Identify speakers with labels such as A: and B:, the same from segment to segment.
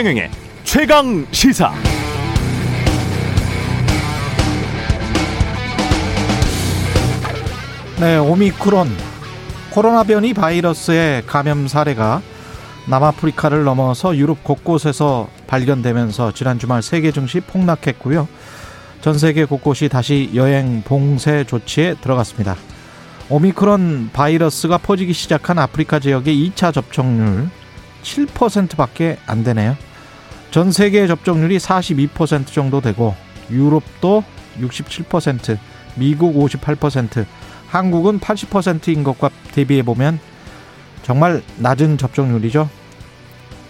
A: 최경영의 최강 시사.
B: 네, 오미크론 코로나 변이 바이러스의 감염 사례가 남아프리카를 넘어서 유럽 곳곳에서 발견되면서 지난 주말 세계 증시 폭락했고요. 전 세계 곳곳이 다시 여행 봉쇄 조치에 들어갔습니다. 오미크론 바이러스가 퍼지기 시작한 아프리카 지역의 2차 접종률 7%밖에 안 되네요. 전 세계 접종률이 42% 정도 되고 유럽도 67%, 미국 58%, 한국은 80%인 것과 대비해 보면 정말 낮은 접종률이죠.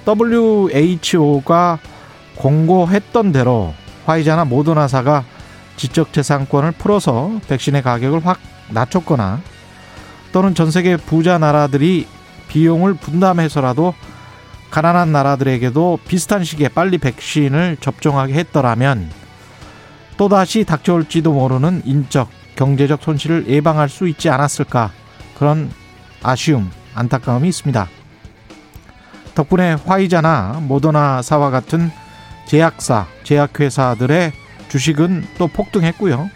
B: WHO가 공고했던 대로 화이자나 모더나사가 지적재산권을 풀어서 백신의 가격을 확 낮췄거나 또는 전 세계 부자 나라들이 비용을 분담해서라도 가난한 나라들에게도 비슷한 시기에 빨리 백신을 접종하게 했더라면 또다시 닥쳐올지도 모르는 인적, 경제적 손실을 예방할 수 있지 않았을까 그런 아쉬움, 안타까움이 있습니다. 덕분에 화이자나 모더나사와 같은 제약사, 제약회사들의 주식은 또 폭등했고요.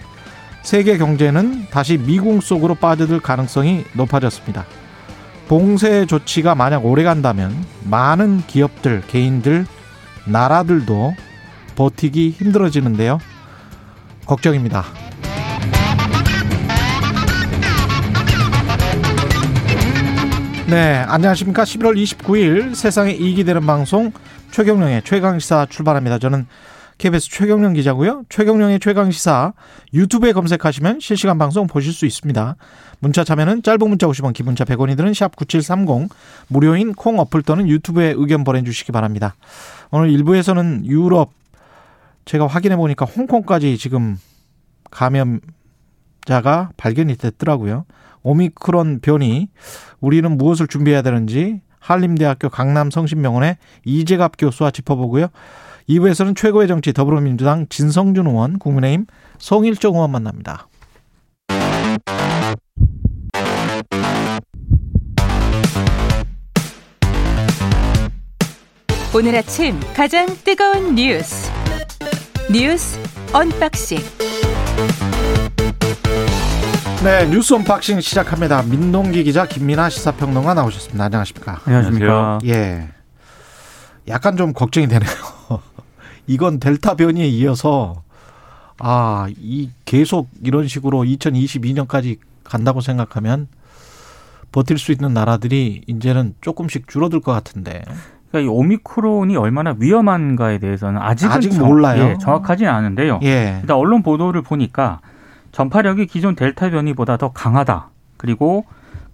B: 세계 경제는 다시 미궁 속으로 빠져들 가능성이 높아졌습니다. 봉쇄 조치가 만약 오래 간다면 많은 기업들, 개인들, 나라들도 버티기 힘들어지는데요. 걱정입니다. 네, 안녕하십니까. 11월 29일 세상에 이익이 되는 방송 최경령의 최강시사 출발합니다. 저는 KBS 최경령 기자고요. 최경령의 최강 시사 유튜브에 검색하시면 실시간 방송 보실 수 있습니다. 문자 참여는 짧은 문자 50원, 기본자 100원이 드는 샵 9730 무료인 콩 어플 또는 유튜브에 의견 보내 주시기 바랍니다. 오늘 1부에서는 유럽 제가 확인해 보니까 홍콩까지 지금 감염자가 발견이 됐더라고요. 오미크론 변이 우리는 무엇을 준비해야 되는지 한림대학교 강남성심병원의 이재갑 교수와 짚어보고요. 2부에서는 최고의 정치 더불어민주당 진성준 의원, 국민의힘 성일종 의원 만납니다.
C: 오늘 아침 가장 뜨거운 뉴스 뉴스 unboxing
B: 네, 뉴스 unboxing 시작합니다. 민동기 기자, 김민아 시사평론가 나오셨습니다. 안녕하십니까?
D: 안녕하십니까?
B: 예. 약간 좀 걱정이 되네요. 이건 델타 변이에 이어서 아, 이 계속 이런 식으로 2022년까지 간다고 생각하면 버틸 수 있는 나라들이 이제는 조금씩 줄어들 것 같은데.
D: 그러니까 이 오미크론이 얼마나 위험한가에 대해서는 아직은
B: 아직
D: 정,
B: 몰라요.
D: 예, 정확하지는 않은데요.
B: 예.
D: 일단 언론 보도를 보니까 전파력이 기존 델타 변이보다 더 강하다. 그리고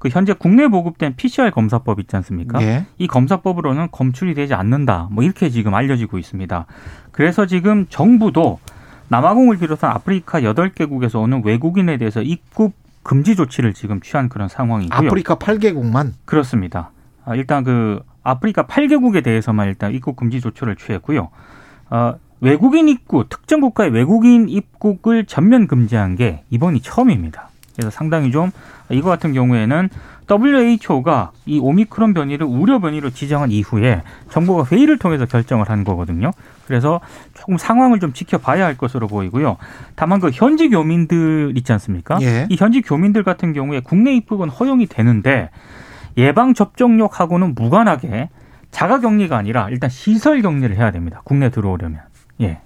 D: 그 현재 국내 보급된 PCR 검사법 있지 않습니까?
B: 예.
D: 이 검사법으로는 검출이 되지 않는다. 뭐 이렇게 지금 알려지고 있습니다. 그래서 지금 정부도 남아공을 비롯한 아프리카 8개국에서 오는 외국인에 대해서 입국 금지 조치를 지금 취한 그런 상황이고요.
B: 아프리카 8개국만
D: 그렇습니다. 아, 일단 그 아프리카 8개국에 대해서만 일단 입국 금지 조치를 취했고요. 어, 외국인 입국, 특정 국가의 외국인 입국을 전면 금지한 게 이번이 처음입니다. 그래서 상당히 좀 이거 같은 경우에는 WHO가 이 오미크론 변이를 우려 변이로 지정한 이후에 정부가 회의를 통해서 결정을 한 거거든요. 그래서 조금 상황을 좀 지켜봐야 할 것으로 보이고요. 다만 그 현지 교민들 있지 않습니까?
B: 예.
D: 이 현지 교민들 같은 경우에 국내 입국은 허용이 되는데 예방 접종력하고는 무관하게 자가 격리가 아니라 일단 시설 격리를 해야 됩니다. 국내 들어오려면. 예.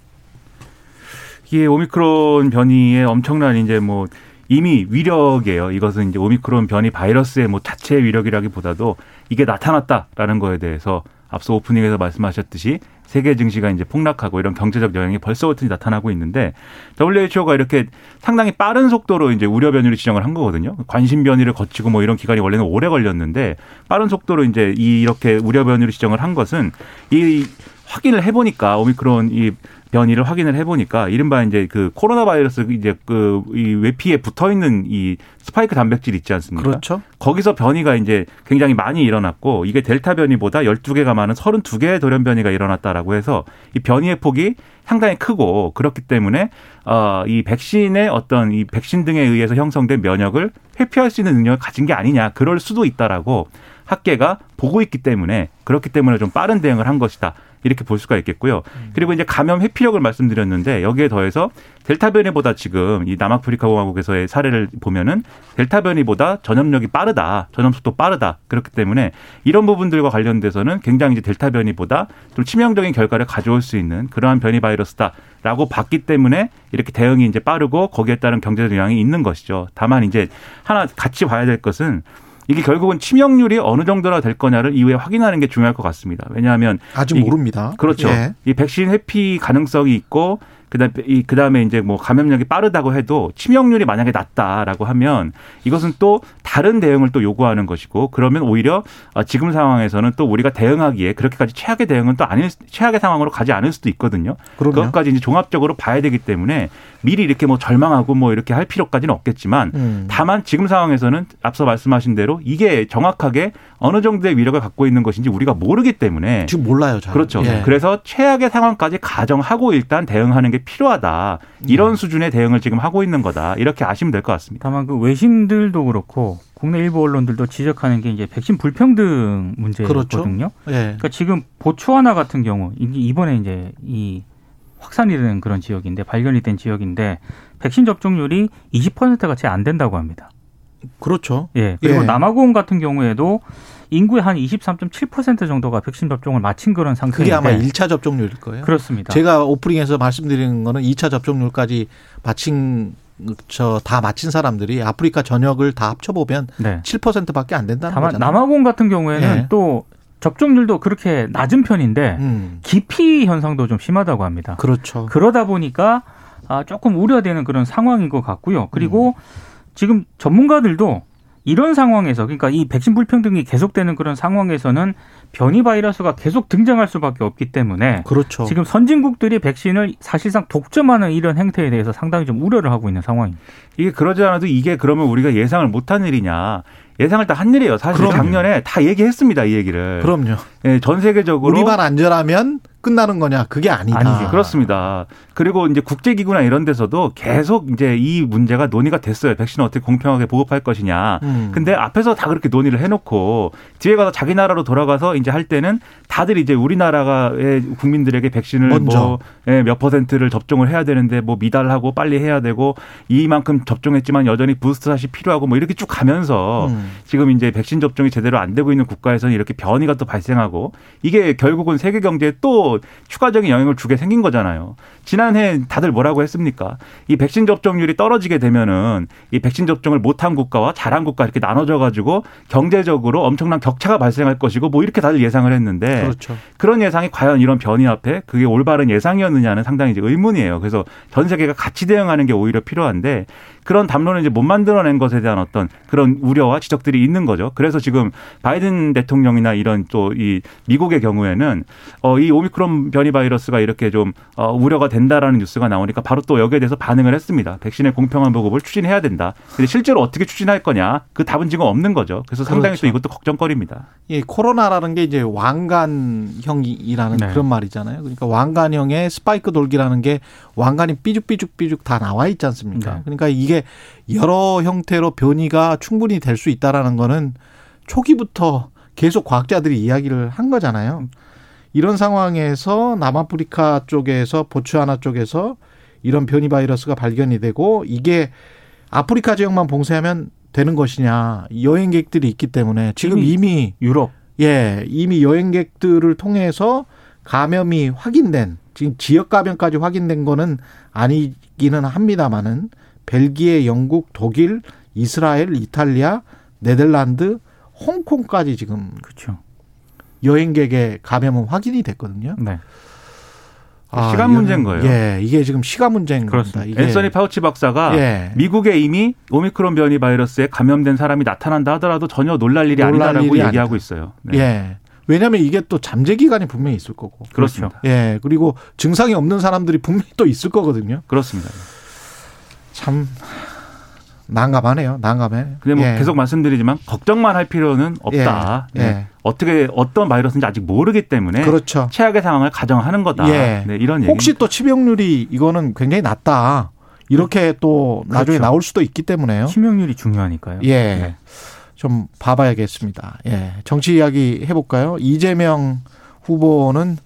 E: 이게 오미크론 변이의 엄청난 이제 뭐 이미 위력이에요. 이것은 이제 오미크론 변이 바이러스의 뭐 자체 위력이라기보다도 이게 나타났다라는 거에 대해서 앞서 오프닝에서 말씀하셨듯이 세계 증시가 이제 폭락하고 이런 경제적 영향이 벌써부터 나타나고 있는데 WHO가 이렇게 상당히 빠른 속도로 이제 우려 변이를 지정을 한 거거든요. 관심 변이를 거치고 뭐 이런 기간이 원래는 오래 걸렸는데 빠른 속도로 이제 이렇게 우려 변이를 지정을 한 것은 이 확인을 해보니까 오미크론 이 변이를 확인을 해보니까 이른바 이제 그 코로나 바이러스 이제 그 이 외피에 붙어 있는 이 스파이크 단백질 있지 않습니까?
B: 그렇죠.
E: 거기서 변이가 이제 굉장히 많이 일어났고 이게 델타 변이보다 12개가 많은 32개의 돌연 변이가 일어났다라고 해서 이 변이의 폭이 상당히 크고 그렇기 때문에 어이 백신의 어떤 이 백신 등에 의해서 형성된 면역을 회피할 수 있는 능력을 가진 게 아니냐 그럴 수도 있다라고 학계가 보고 있기 때문에 그렇기 때문에 좀 빠른 대응을 한 것이다. 이렇게 볼 수가 있겠고요. 그리고 이제 감염 회피력을 말씀드렸는데 여기에 더해서 델타 변이보다 지금 이 남아프리카 공화국에서의 사례를 보면은 델타 변이보다 전염력이 빠르다, 전염 속도 빠르다. 그렇기 때문에 이런 부분들과 관련돼서는 굉장히 이제 델타 변이보다 좀 치명적인 결과를 가져올 수 있는 그러한 변이 바이러스다라고 봤기 때문에 이렇게 대응이 이제 빠르고 거기에 따른 경제적 영향이 있는 것이죠. 다만 이제 하나 같이 봐야 될 것은 이게 결국은 치명률이 어느 정도나 될 거냐를 이후에 확인하는 게 중요할 것 같습니다. 왜냐하면
B: 아직 모릅니다.
E: 그렇죠.
B: 예.
E: 이 백신 회피 가능성이 있고 그다음에 이 그다음에 이제 뭐 감염력이 빠르다고 해도 치명률이 만약에 낮다라고 하면 이것은 또 다른 대응을 또 요구하는 것이고 그러면 오히려 어, 지금 상황에서는 또 우리가 대응하기에 그렇게까지 최악의 대응은 또 아닐 최악의 상황으로 가지 않을 수도 있거든요.
B: 그럼요.
E: 그것까지 이제 종합적으로 봐야 되기 때문에 미리 이렇게 뭐 절망하고 뭐 이렇게 할 필요까지는 없겠지만
B: 음.
E: 다만 지금 상황에서는 앞서 말씀하신 대로 이게 정확하게 어느 정도의 위력을 갖고 있는 것인지 우리가 모르기 때문에
B: 지금 몰라요, 잘.
E: 그렇죠.
B: 예.
E: 그래서 최악의 상황까지 가정하고 일단 대응하는 게 필요하다. 이런
B: 음.
E: 수준의 대응을 지금 하고 있는 거다. 이렇게 아시면 될 것 같습니다.
D: 다만 그 외신들도 그렇고 국내 일부 언론들도 지적하는 게 이제 백신 불평등 문제거든요.
B: 예.
D: 그러니까 지금 보츠와나 같은 경우 이게 이번에 이제 이 확산이 된 그런 지역인데 발견이 된 지역인데 백신 접종률이 20%가 채 안 된다고 합니다.
B: 그렇죠.
D: 예. 그리고
B: 예.
D: 남아공 같은 경우에도 인구의 한 23.7% 정도가 백신 접종을 마친 그런 상태인데
B: 그게 아마 1차 접종률일 거예요.
D: 그렇습니다.
B: 제가 오프닝에서 말씀드리는 거는 2차 접종률까지 마친 저다 마친 사람들이 아프리카 전역을 다 합쳐 보면
D: 네.
B: 7%밖에 안 된다는
D: 다만
B: 거잖아요.
D: 남아공 같은 경우에는
B: 예.
D: 또 접종률도 그렇게 낮은 편인데
B: 음.
D: 기피 현상도 좀 심하다고 합니다.
B: 그렇죠.
D: 그러다 보니까 아, 조금 우려되는 그런 상황인 것 같고요. 그리고
B: 음.
D: 지금 전문가들도 이런 상황에서 그러니까 이 백신 불평등이 계속되는 그런 상황에서는 변이 바이러스가 계속 등장할 수밖에 없기 때문에
B: 그렇죠.
D: 지금 선진국들이 백신을 사실상 독점하는 이런 행태에 대해서 상당히 좀 우려를 하고 있는 상황입니다.
E: 이게 그러지 않아도 이게 그러면 우리가 예상을 못한 일이냐. 예상을 다 한 일이에요. 사실
B: 그럼요.
E: 작년에 다 얘기했습니다. 이 얘기를.
B: 그럼요.
E: 예, 전 세계적으로
B: 우리만 안전하면 끝나는 거냐? 그게 아니다.
D: 아니죠.
E: 그렇습니다. 그리고 이제 국제기구나 이런 데서도 계속 이제 이 문제가 논의가 됐어요. 백신을 어떻게 공평하게 보급할 것이냐.
B: 음.
E: 근데 앞에서 다 그렇게 논의를 해놓고 뒤에 가서 자기 나라로 돌아가서 이제 할 때는 다들 이제 우리나라의 국민들에게 백신을
B: 먼저.
E: 뭐몇 퍼센트를 접종을 해야 되는데 뭐 미달하고 빨리 해야 되고 이만큼 접종했지만 여전히 부스터샷이 필요하고 뭐 이렇게 쭉 가면서
B: 음.
E: 지금 이제 백신 접종이 제대로 안 되고 있는 국가에서는 이렇게 변이가 또 발생하고 이게 결국은 세계 경제에 또 추가적인 영향을 주게 생긴 거잖아요. 지난해 다들 뭐라고 했습니까? 이 백신 접종률이 떨어지게 되면은 이 백신 접종을 못한 국가와 잘한 국가 이렇게 나눠져 가지고 경제적으로 엄청난 격차가 발생할 것이고 뭐 이렇게 다들 예상을 했는데
B: 그렇죠.
E: 그런 예상이 과연 이런 변이 앞에 그게 올바른 예상이었느냐는 상당히 이제 의문이에요. 그래서 전 세계가 같이 대응하는 게 오히려 필요한데 그런 담론을 이제 못 만들어낸 것에 대한 어떤 그런 우려와 지적들이 있는 거죠. 그래서 지금 바이든 대통령이나 이런 또 이 미국의 경우에는 어 이 오미크론 변이 바이러스가 이렇게 좀 어, 우려가 된다라는 뉴스가 나오니까 바로 또 여기에 대해서 반응을 했습니다. 백신의 공평한 보급을 추진해야 된다. 근데 실제로 어떻게 추진할 거냐? 그 답은 지금 없는 거죠. 그래서 상당히
B: 그렇죠.
E: 또 이것도 걱정거리입니다.
B: 이 코로나라는 게 이제 왕관형이라는
D: 네.
B: 그런 말이잖아요. 그러니까 왕관형의 스파이크 돌기라는 게 왕관이 삐죽삐죽삐죽 다 나와 있지 않습니까?
D: 네.
B: 그러니까 이게 여러 형태로 변이가 충분히 될 수 있다라는 거는 초기부터 계속 과학자들이 이야기를 한 거잖아요. 이런 상황에서 남아프리카 쪽에서 보츠와나 쪽에서 이런 변이 바이러스가 발견이 되고 이게 아프리카 지역만 봉쇄하면 되는 것이냐 여행객들이 있기 때문에 지금
D: 이미
B: 이미
D: 유럽
B: 예, 이미 여행객들을 통해서 감염이 확인된 지금 지역 감염까지 확인된 거는 아니기는 합니다만은 벨기에, 영국, 독일, 이스라엘, 이탈리아, 네덜란드, 홍콩까지 지금
D: 그렇죠.
B: 여행객의 감염은 확인이 됐거든요.
D: 네.
E: 시간
B: 이거는-
E: 문제인 거예요.
B: 예, 이게 지금 시간 문제인
D: 그렇습니다.
B: 겁니다. 이게
E: 앤서니 파우치 박사가
B: 예.
E: 미국에 이미 오미크론 변이 바이러스에 감염된 사람이 나타난다 하더라도 전혀 놀랄 일이
B: 놀랄
E: 아니다라고
B: 일이
E: 얘기하고
B: 아니다.
E: 있어요. 네.
B: 예. 왜냐하면 이게 또 잠재 기간이 분명히 있을 거고.
E: 그렇습니다.
B: 예. 그리고 증상이 없는 사람들이 분명히 또 있을 거거든요.
E: 그렇습니다.
B: 참 난감하네요. 난감해.
E: 근데 뭐
B: 예.
E: 계속 말씀드리지만 걱정만 할 필요는 없다.
B: 예.
E: 네.
B: 예.
E: 어떻게 어떤 바이러스인지 아직 모르기 때문에
B: 그렇죠.
E: 최악의 상황을 가정하는 거다.
B: 예.
E: 네, 이런 얘기.
B: 혹시 또 치명률이 이거는 굉장히 낮다. 이렇게 또 나중에
D: 그렇죠.
B: 나올 수도 있기 때문에요.
D: 치명률이 중요하니까요.
B: 예.
D: 네.
B: 좀 봐봐야겠습니다. 예. 정치 이야기 해볼까요? 이재명 후보는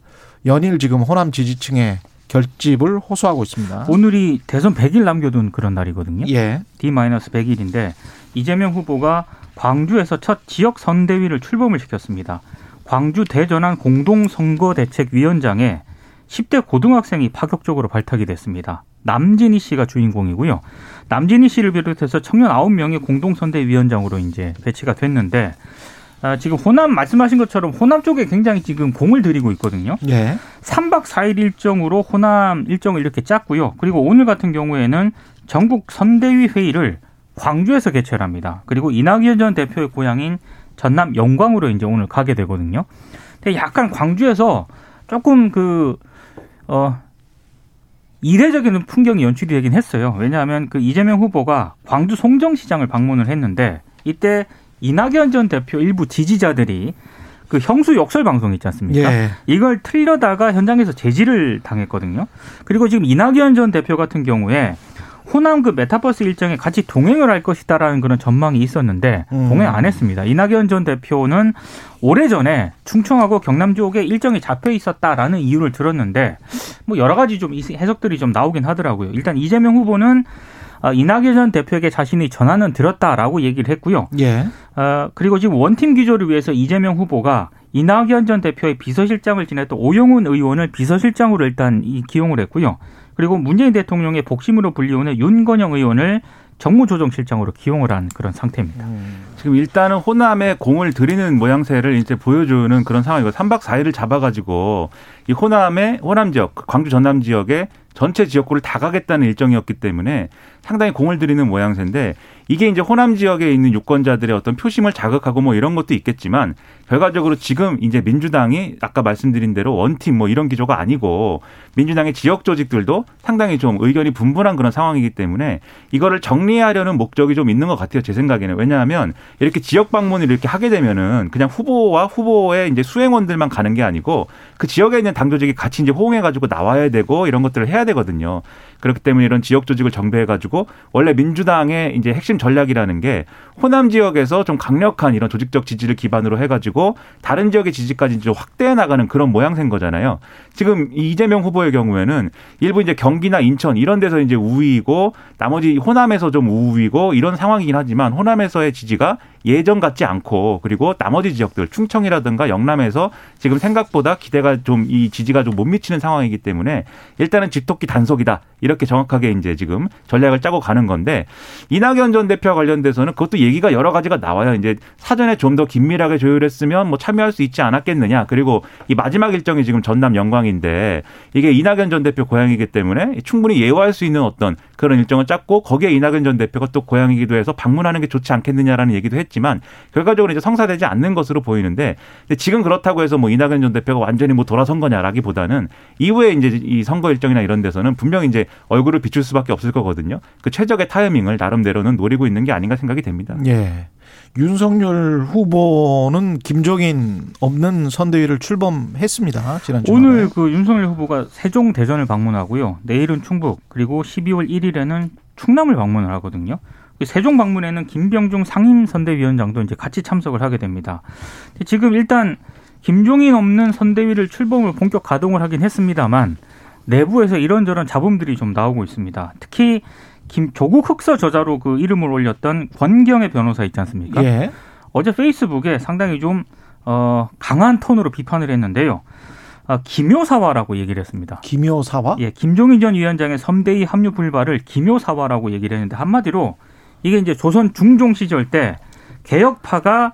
B: 연일 지금 호남 지지층의 결집을 호소하고 있습니다.
D: 오늘이 대선 100일 남겨둔 그런 날이거든요.
B: 예.
D: D-100일인데 이재명 후보가 광주에서 첫 지역 선대위를 출범을 시켰습니다. 광주 대전환 공동선거대책위원장에 10대 고등학생이 파격적으로 발탁이 됐습니다. 남진희 씨가 주인공이고요. 남진희 씨를 비롯해서 청년 9명이 공동선대위원장으로 이제 배치가 됐는데 아, 지금 호남 말씀하신 것처럼 호남 쪽에 굉장히 지금 공을 들이고 있거든요.
B: 예.
D: 3박 4일 일정으로 호남 일정을 이렇게 짰고요. 그리고 오늘 같은 경우에는 전국 선대위 회의를 광주에서 개최를 합니다. 그리고 이낙연 전 대표의 고향인 전남 영광으로 이제 오늘 가게 되거든요. 근데 약간 광주에서 조금 그, 어, 이례적인 풍경이 연출이 되긴 했어요. 왜냐하면 그 이재명 후보가 광주 송정시장을 방문을 했는데 이때 이낙연 전 대표 일부 지지자들이 그 형수 역설 방송 있지 않습니까?
B: 예.
D: 이걸 틀려다가 현장에서 제지를 당했거든요. 그리고 지금 이낙연 전 대표 같은 경우에 호남 그 메타버스 일정에 같이 동행을 할 것이다라는 그런 전망이 있었는데
B: 음.
D: 동행 안 했습니다. 이낙연 전 대표는 오래전에 충청하고 경남 지역에 일정이 잡혀 있었다라는 이유를 들었는데 뭐 여러 가지 좀 해석들이 좀 나오긴 하더라고요. 일단 이재명 후보는 아, 이낙연 전 대표에게 자신이 전화는 들었다라고 얘기를 했고요.
B: 예.
D: 어, 그리고 지금 원팀 기조를 위해서 이재명 후보가 이낙연 전 대표의 비서실장을 지냈던 오영훈 의원을 비서실장으로 일단 이 기용을 했고요. 그리고 문재인 대통령의 복심으로 불리우는 윤건영 의원을 정무조정실장으로 기용을 한 그런 상태입니다.
E: 지금 일단은 호남에 공을 들이는 모양새를 이제 보여주는 그런 상황이고 3박 4일을 잡아가지고 이 호남의 호남 지역, 광주 전남 지역에 전체 지역구를 다 가겠다는 일정이었기 때문에 상당히 공을 들이는 모양새인데 이게 이제 호남 지역에 있는 유권자들의 어떤 표심을 자극하고 뭐 이런 것도 있겠지만 결과적으로 지금 이제 민주당이 아까 말씀드린 대로 원팀 뭐 이런 기조가 아니고 민주당의 지역 조직들도 상당히 좀 의견이 분분한 그런 상황이기 때문에 이거를 정리하려는 목적이 좀 있는 것 같아요. 제 생각에는. 왜냐하면 이렇게 지역 방문을 이렇게 하게 되면은 그냥 후보와 후보의 이제 수행원들만 가는 게 아니고 그 지역에 있는 당 조직이 같이 이제 호응해 가지고 나와야 되고 이런 것들을 해야 되거든요. 그렇기 때문에 이런 지역 조직을 정비해가지고 원래 민주당의 이제 핵심 전략이라는 게 호남 지역에서 좀 강력한 이런 조직적 지지를 기반으로 해가지고 다른 지역의 지지까지 좀 확대해 나가는 그런 모양새인 거잖아요. 지금 이재명 후보의 경우에는 일부 이제 경기나 인천 이런 데서 이제 우위이고 나머지 호남에서 좀 우위고 이런 상황이긴 하지만 호남에서의 지지가 예전 같지 않고 그리고 나머지 지역들 충청이라든가 영남에서 지금 생각보다 기대가 좀 이 지지가 좀 못 미치는 상황이기 때문에 일단은 집토끼 단속이다 이렇게 정확하게 이제 지금 전략을 짜고 가는 건데 이낙연 전 대표와 관련돼서는 그것도 얘기가 여러 가지가 나와요. 이제 사전에 좀 더 긴밀하게 조율했으면 뭐 참여할 수 있지 않았겠느냐. 그리고 이 마지막 일정이 지금 전남 영광인데 이게 이낙연 전 대표 고향이기 때문에 충분히 예우할 수 있는 어떤 그런 일정을 짰고 거기에 이낙연 전 대표가 또 고향이기도 해서 방문하는 게 좋지 않겠느냐라는 얘기도 했 지만 결과적으로 이제 성사되지 않는 것으로 보이는데 지금 그렇다고 해서 뭐 이낙연 전 대표가 완전히 뭐 돌아선 거냐라기보다는 이후에 이제 이 선거 일정이나 이런 데서는 분명히 이제 얼굴을 비출 수밖에 없을 거거든요. 그 최적의 타이밍을 나름대로는 노리고 있는 게 아닌가 생각이 됩니다.
B: 예. 윤석열 후보는 김종인 없는 선대위를 출범했습니다. 지난 주말에.
D: 오늘 그 윤석열 후보가 세종 대전을 방문하고요. 내일은 충북 그리고 12월 1일에는 충남을 방문을 하거든요. 그 세종 방문에는 김병중 상임선대위원장도 이제 같이 참석을 하게 됩니다. 지금 일단 김종인 없는 선대위를 출범을 본격 가동을 하긴 했습니다만 내부에서 이런저런 잡음들이 좀 나오고 있습니다. 특히 김 조국 흑서 저자로 그 이름을 올렸던 권경의 변호사 있지 않습니까?
B: 예.
D: 어제 페이스북에 상당히 좀 어, 강한 톤으로 비판을 했는데요. 아, 기묘사화라고 얘기를 했습니다.
B: 김효사와
D: 예, 김종인 전 위원장의 선대위 합류 불발을 기묘사화라고 얘기를 했는데 한마디로 이게 이제 조선 중종 시절 때 개혁파가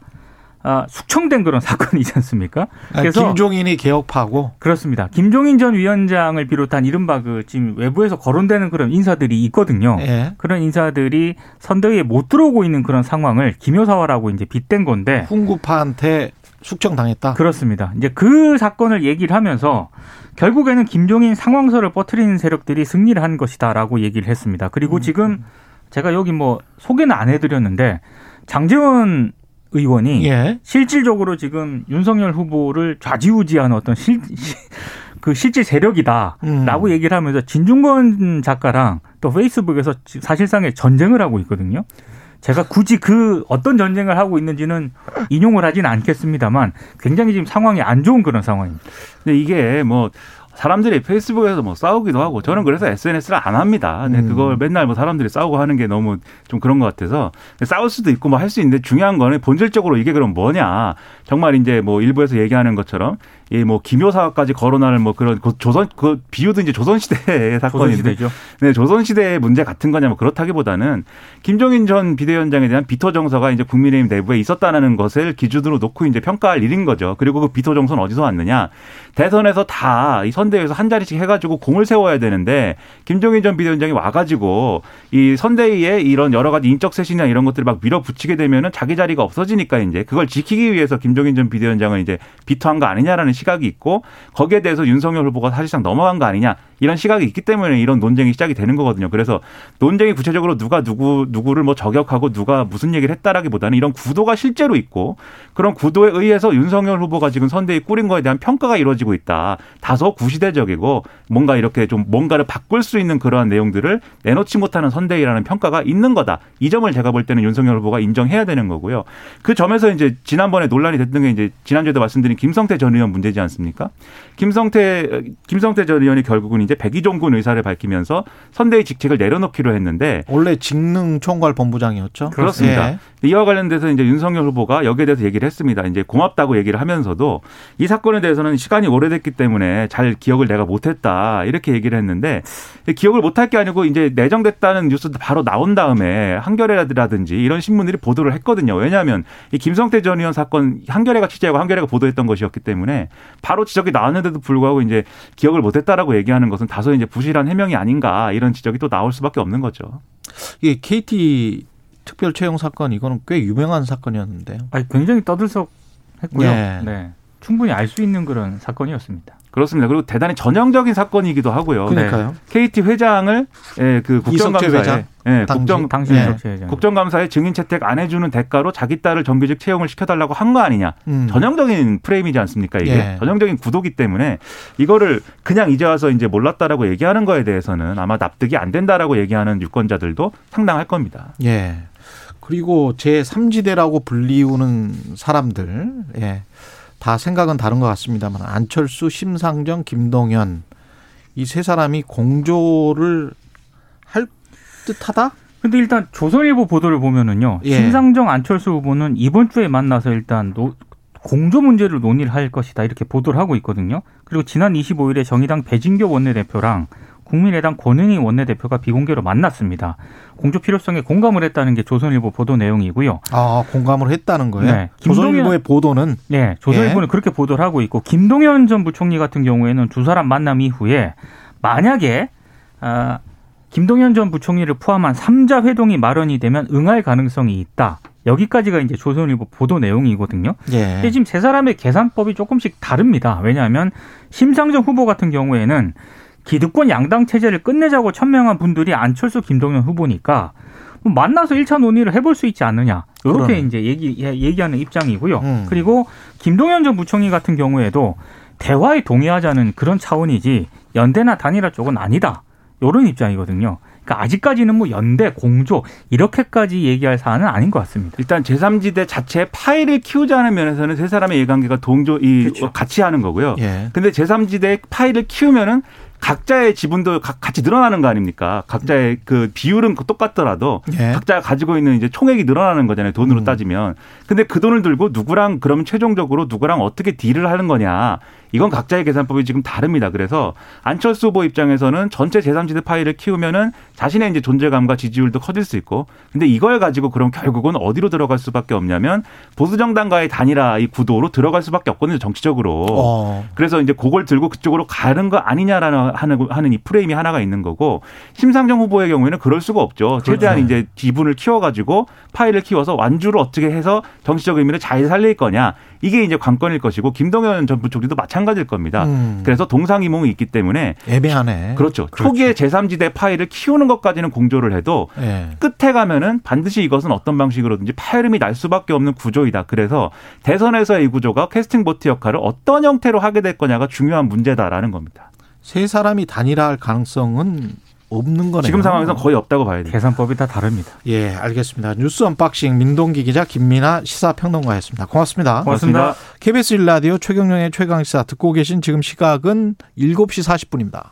D: 아, 숙청된 그런 사건이지 않습니까?
B: 아, 김종인이 개혁파고
D: 그렇습니다. 김종인 전 위원장을 비롯한 이른바 그 지금 외부에서 거론되는 그런 인사들이 있거든요.
B: 예.
D: 그런 인사들이 선대위에 못 들어오고 있는 그런 상황을 기묘사화라고 이제 빗댄 건데
B: 훈구파한테 숙청당했다.
D: 그렇습니다. 이제 그 사건을 얘기를 하면서 결국에는 김종인 상황설을 퍼뜨리는 세력들이 승리를 한 것이다라고 얘기를 했습니다. 그리고 지금 제가 여기 뭐 소개는 안 해드렸는데 장재원 의원이
B: 예.
D: 실질적으로 지금 윤석열 후보를 좌지우지하는 어떤 실, 그 실질 세력이다라고
B: 음.
D: 얘기를 하면서 진중권 작가랑 또 페이스북에서 사실상의 전쟁을 하고 있거든요. 제가 굳이 그 어떤 전쟁을 하고 있는지는 인용을 하진 않겠습니다만 굉장히 지금 상황이 안 좋은 그런 상황입니다.
E: 근데 이게 뭐 사람들이 페이스북에서 뭐 싸우기도 하고 저는 그래서 SNS를 안 합니다. 근데
B: 음.
E: 그걸 맨날 뭐 사람들이 싸우고 하는 게 너무 좀 그런 것 같아서 싸울 수도 있고 뭐 할 수 있는데 중요한 거는 본질적으로 이게 그럼 뭐냐. 정말 이제 뭐 일부에서 얘기하는 것처럼 이 뭐 기묘사까지 거론하는 뭐 그런 그 조선 그 비유도 이제 조선 시대의 사건인데
D: 조선시대죠.
E: 네, 조선시대의 문제 같은 거냐, 뭐 그렇다기보다는 김종인 전 비대위원장에 대한 비토 정서가 이제 국민의힘 내부에 있었다는 것을 기준으로 놓고 이제 평가할 일인 거죠. 그리고 그 비토 정서는 어디서 왔느냐. 대선에서 다이 선 대위에서 한 자리씩 해가지고 공을 세워야 되는데 김종인 전 비대위원장이 와가지고 이 선대위에 이런 여러 가지 인적 쇄신이나 이런 것들을 막 밀어붙이게 되면은 자기 자리가 없어지니까 이제 그걸 지키기 위해서 김종인 전 비대위원장은 이제 비토한 거 아니냐라는 시각이 있고 거기에 대해서 윤석열 후보가 사실상 넘어간 거 아니냐 이런 시각이 있기 때문에 이런 논쟁이 시작이 되는 거거든요. 그래서 논쟁이 구체적으로 누가 누구 누구를 뭐 저격하고 누가 무슨 얘기를 했다라기보다는 이런 구도가 실제로 있고 그런 구도에 의해서 윤석열 후보가 지금 선대위 꾸린 거에 대한 평가가 이루어지고 있다. 다소 구시대적이고 뭔가 이렇게 좀 뭔가를 바꿀 수 있는 그러한 내용들을 내놓지 못하는 선대위라는 평가가 있는 거다. 이 점을 제가 볼 때는 윤석열 후보가 인정해야 되는 거고요. 그 점에서 이제 지난번에 논란이 됐던 게 이제 지난주에도 말씀드린 김성태 전 의원 문제지 않습니까? 김성태 김성태 전 의원이 결국은 이제 백의종군 의사를 밝히면서 선대위 직책을 내려놓기로 했는데
B: 원래 직능 총괄 본부장이었죠.
E: 그렇습니다.
B: 예.
E: 이와 관련돼서 이제 윤석열 후보가 여기에 대해서 얘기를 했습니다. 이제 고맙다고 얘기를 하면서도 이 사건에 대해서는 시간이 오래됐기 때문에 잘 기억을 내가 못했다 이렇게 얘기를 했는데 기억을 못할 게 아니고 이제 내정됐다는 뉴스도 바로 나온 다음에 한겨레라든지 이런 신문들이 보도를 했거든요. 왜냐하면 이 김성태 전 의원 사건 한겨레가 취재하고 한겨레가 보도했던 것이었기 때문에 바로 지적이 나왔는데도 불구하고 이제 기억을 못했다라고 얘기하는 것은 다소 이제 부실한 해명이 아닌가 이런 지적이 또 나올 수밖에 없는 거죠.
B: 이게 KT 특별 채용 사건 이거는 꽤 유명한 사건이었는데요.
D: 아니, 굉장히 떠들썩했고요.
B: 예.
D: 네. 충분히 알 수 있는 그런 사건이었습니다.
E: 그렇습니다. 그리고 대단히 전형적인 사건이기도 하고요.
B: 그러니까요.
E: KT 회장을 예, 그 국정감사에
B: 회장?
E: 예,
B: 당시?
E: 국정
D: 당신
B: 예.
E: 국정감사에 증인 채택 안 해주는 대가로 자기 딸을 정규직 채용을 시켜달라고 한 거 아니냐.
B: 음.
E: 전형적인 프레임이지 않습니까 이게
B: 예.
E: 전형적인 구도기 때문에 이거를 그냥 이제 와서 이제 몰랐다라고 얘기하는 거에 대해서는 아마 납득이 안 된다라고 얘기하는 유권자들도 상당할 겁니다.
B: 예. 그리고 제 3지대라고 불리우는 사람들, 예. 다 생각은 다른 것 같습니다만 안철수, 심상정, 김동연 이 세 사람이 공조를 할 듯하다?
D: 근데 일단 조선일보 보도를 보면은요.
B: 예.
D: 심상정 안철수 후보는 이번 주에 만나서 일단 노- 공조 문제를 논의를 할 것이다 이렇게 보도를 하고 있거든요. 그리고 지난 25일에 정의당 배진교 원내대표랑 국민의당 권은희 원내대표가 비공개로 만났습니다. 공조 필요성에 공감을 했다는 게 조선일보 보도 내용이고요.
B: 아, 공감을 했다는 거예요.
D: 네.
B: 조선일보의 보도는
D: 네, 조선일보는 그렇게 보도를 하고 있고 김동연 전 부총리 같은 경우에는 두 사람 만남 이후에 만약에 아, 김동연 전 부총리를 포함한 삼자 회동이 마련이 되면 응할 가능성이 있다. 여기까지가 이제 조선일보 보도 내용이거든요.
B: 예.
D: 근데 지금 세 사람의 계산법이 조금씩 다릅니다. 왜냐하면 심상정 후보 같은 경우에는 기득권 양당 체제를 끝내자고 천명한 분들이 안철수 김동연 후보니까 뭐 만나서 1차 논의를 해볼 수 있지 않느냐. 이렇게
B: 그러네.
D: 이제 얘기, 예, 얘기하는 입장이고요.
B: 음.
D: 그리고 김동연 전 부총리 같은 경우에도 대화에 동의하자는 그런 차원이지 연대나 단일화 쪽은 아니다. 이런 입장이거든요. 그러니까 아직까지는 뭐 연대, 공조 이렇게까지 얘기할 사안은 아닌 것 같습니다.
E: 일단 제3지대 자체의 파일을 키우자는 면에서는 세 사람의 이해관계가 동조 이
D: 그렇죠.
E: 같이 하는 거고요.
B: 예.
E: 근데 제3지대 파일을 키우면은 각자의 지분도 가- 같이 늘어나는 거 아닙니까? 각자의 그 비율은 똑같더라도
B: 예.
E: 각자가 가지고 있는 이제 총액이 늘어나는 거잖아요. 돈으로
B: 음.
E: 따지면. 근데 그 돈을 들고 누구랑 그러면 최종적으로 누구랑 어떻게 딜을 하는 거냐. 이건 각자의 계산법이 지금 다릅니다. 그래서 안철수 후보 입장에서는 전체 제3지대 파일을 키우면은 자신의 이제 존재감과 지지율도 커질 수 있고 근데 이걸 가지고 그럼 결국은 어디로 들어갈 수밖에 없냐면 보수 정당과의 단일화 이 구도로 들어갈 수밖에 없거든요. 정치적으로.
B: 어.
E: 그래서 이제 그걸 들고 그쪽으로 가는 거 아니냐라는 하는 하는 이 프레임이 하나가 있는 거고 심상정 후보의 경우에는 그럴 수가 없죠. 최대한
B: 그렇죠.
E: 이제 지분을 키워가지고 파일을 키워서 완주를 어떻게 해서 정치적 의미를 잘 살릴 거냐 이게 이제 관건일 것이고 김동연 전 부총리도 마찬가지일 겁니다.
B: 음.
E: 그래서 동상이몽이 있기 때문에
B: 애매하네.
E: 그렇죠. 초기에 제3지대 파이를 키우는 것까지는 공조를 해도
B: 예.
E: 끝에 가면은 반드시 이것은 어떤 방식으로든지 파열음이 날 수밖에 없는 구조이다. 그래서 대선에서의 이 구조가 캐스팅 보트 역할을 어떤 형태로 하게 될 거냐가 중요한 문제다라는 겁니다.
B: 세 사람이 단일화할 가능성은 없는 거네요.
E: 지금 상황에서는 거의 없다고 봐야 돼요.
D: 계산법이 다 다릅니다.
B: 예, 알겠습니다. 뉴스 unboxing 민동기 기자 김민아 시사평론가였습니다. 고맙습니다.
D: 고맙습니다.
B: KBS 1라디오 최경영의 최강시사 듣고 계신 지금 시각은 7시 40분입니다.